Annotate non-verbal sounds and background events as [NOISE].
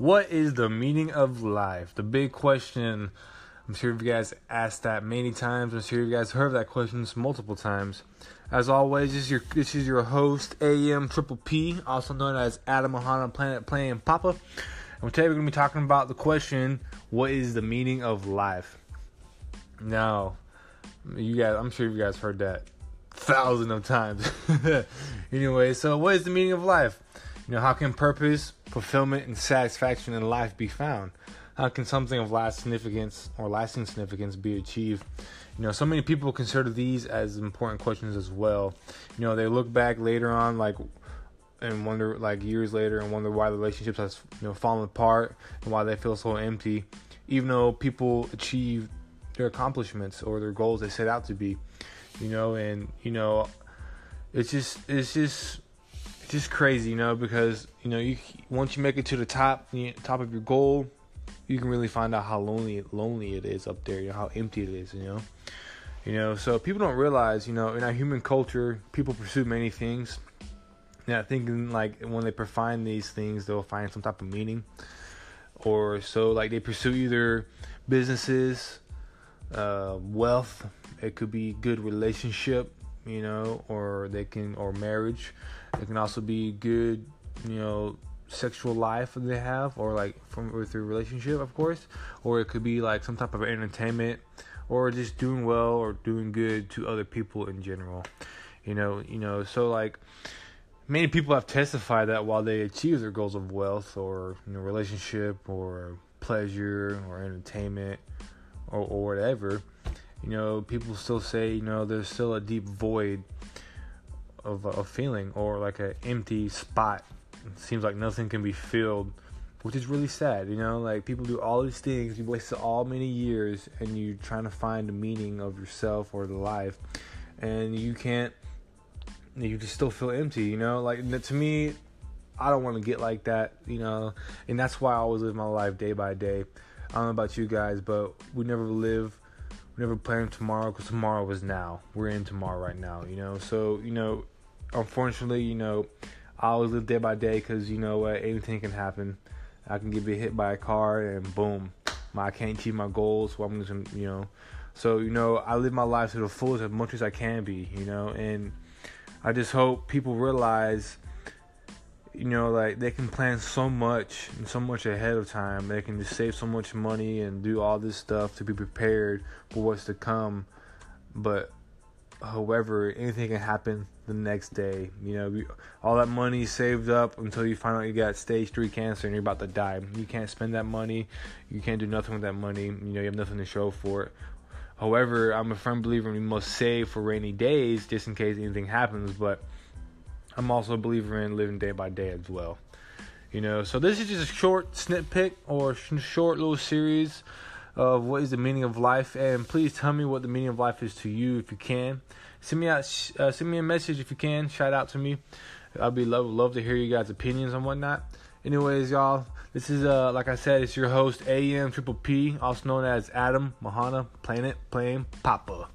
What is the meaning of life? The big question. I'm sure you guys asked that many times. I'm sure you guys heard that question multiple times. As always, this is your this is your host AM Triple P, also known as Adam Mahana Planet Playing Papa. And today we're gonna be talking about the question: What is the meaning of life? Now, you guys, I'm sure you guys heard that thousands of times. [LAUGHS] anyway, so what is the meaning of life? You know, how can purpose, fulfillment, and satisfaction in life be found? How can something of last significance or lasting significance be achieved? You know, so many people consider these as important questions as well. You know, they look back later on, like, and wonder, like, years later, and wonder why the relationships has, you know, fallen apart and why they feel so empty, even though people achieve their accomplishments or their goals they set out to be. You know, and you know, it's just, it's just just crazy, you know, because you know you once you make it to the top, you top of your goal, you can really find out how lonely lonely it is up there, you know, how empty it is, you know. You know, so people don't realize, you know, in our human culture, people pursue many things. Not thinking like when they find these things, they'll find some type of meaning, or so like they pursue either businesses, uh, wealth. It could be good relationship, you know, or they can or marriage it can also be good, you know, sexual life that they have, or like from with their relationship, of course, or it could be like some type of entertainment, or just doing well or doing good to other people in general. You know, you know, so like many people have testified that while they achieve their goals of wealth or you know relationship or pleasure or entertainment or, or whatever, you know, people still say, you know, there's still a deep void of a feeling or like an empty spot. It seems like nothing can be filled, which is really sad. You know, like people do all these things, you wasted all many years, and you're trying to find the meaning of yourself or the life, and you can't. You just still feel empty. You know, like to me, I don't want to get like that. You know, and that's why I always live my life day by day. I don't know about you guys, but we never live never plan tomorrow because tomorrow is now. We're in tomorrow right now, you know. So you know, unfortunately, you know, I always live day by day because you know what, anything can happen. I can get hit by a car and boom, I can't achieve my goals. So I'm just, you know, so you know, I live my life to the fullest as much as I can be, you know, and I just hope people realize you know, like they can plan so much and so much ahead of time. They can just save so much money and do all this stuff to be prepared for what's to come. But however, anything can happen the next day. You know, all that money saved up until you find out you got stage three cancer and you're about to die. You can't spend that money. You can't do nothing with that money. You know, you have nothing to show for it. However, I'm a firm believer we must save for rainy days just in case anything happens. But I'm also a believer in living day by day as well. You know, so this is just a short snip pick or short little series of what is the meaning of life, and please tell me what the meaning of life is to you if you can. Send me out, uh, send me a message if you can. Shout out to me. I'd be love love to hear you guys' opinions and whatnot. Anyways, y'all, this is uh like I said, it's your host AM Triple P, also known as Adam Mahana Planet Playing Papa.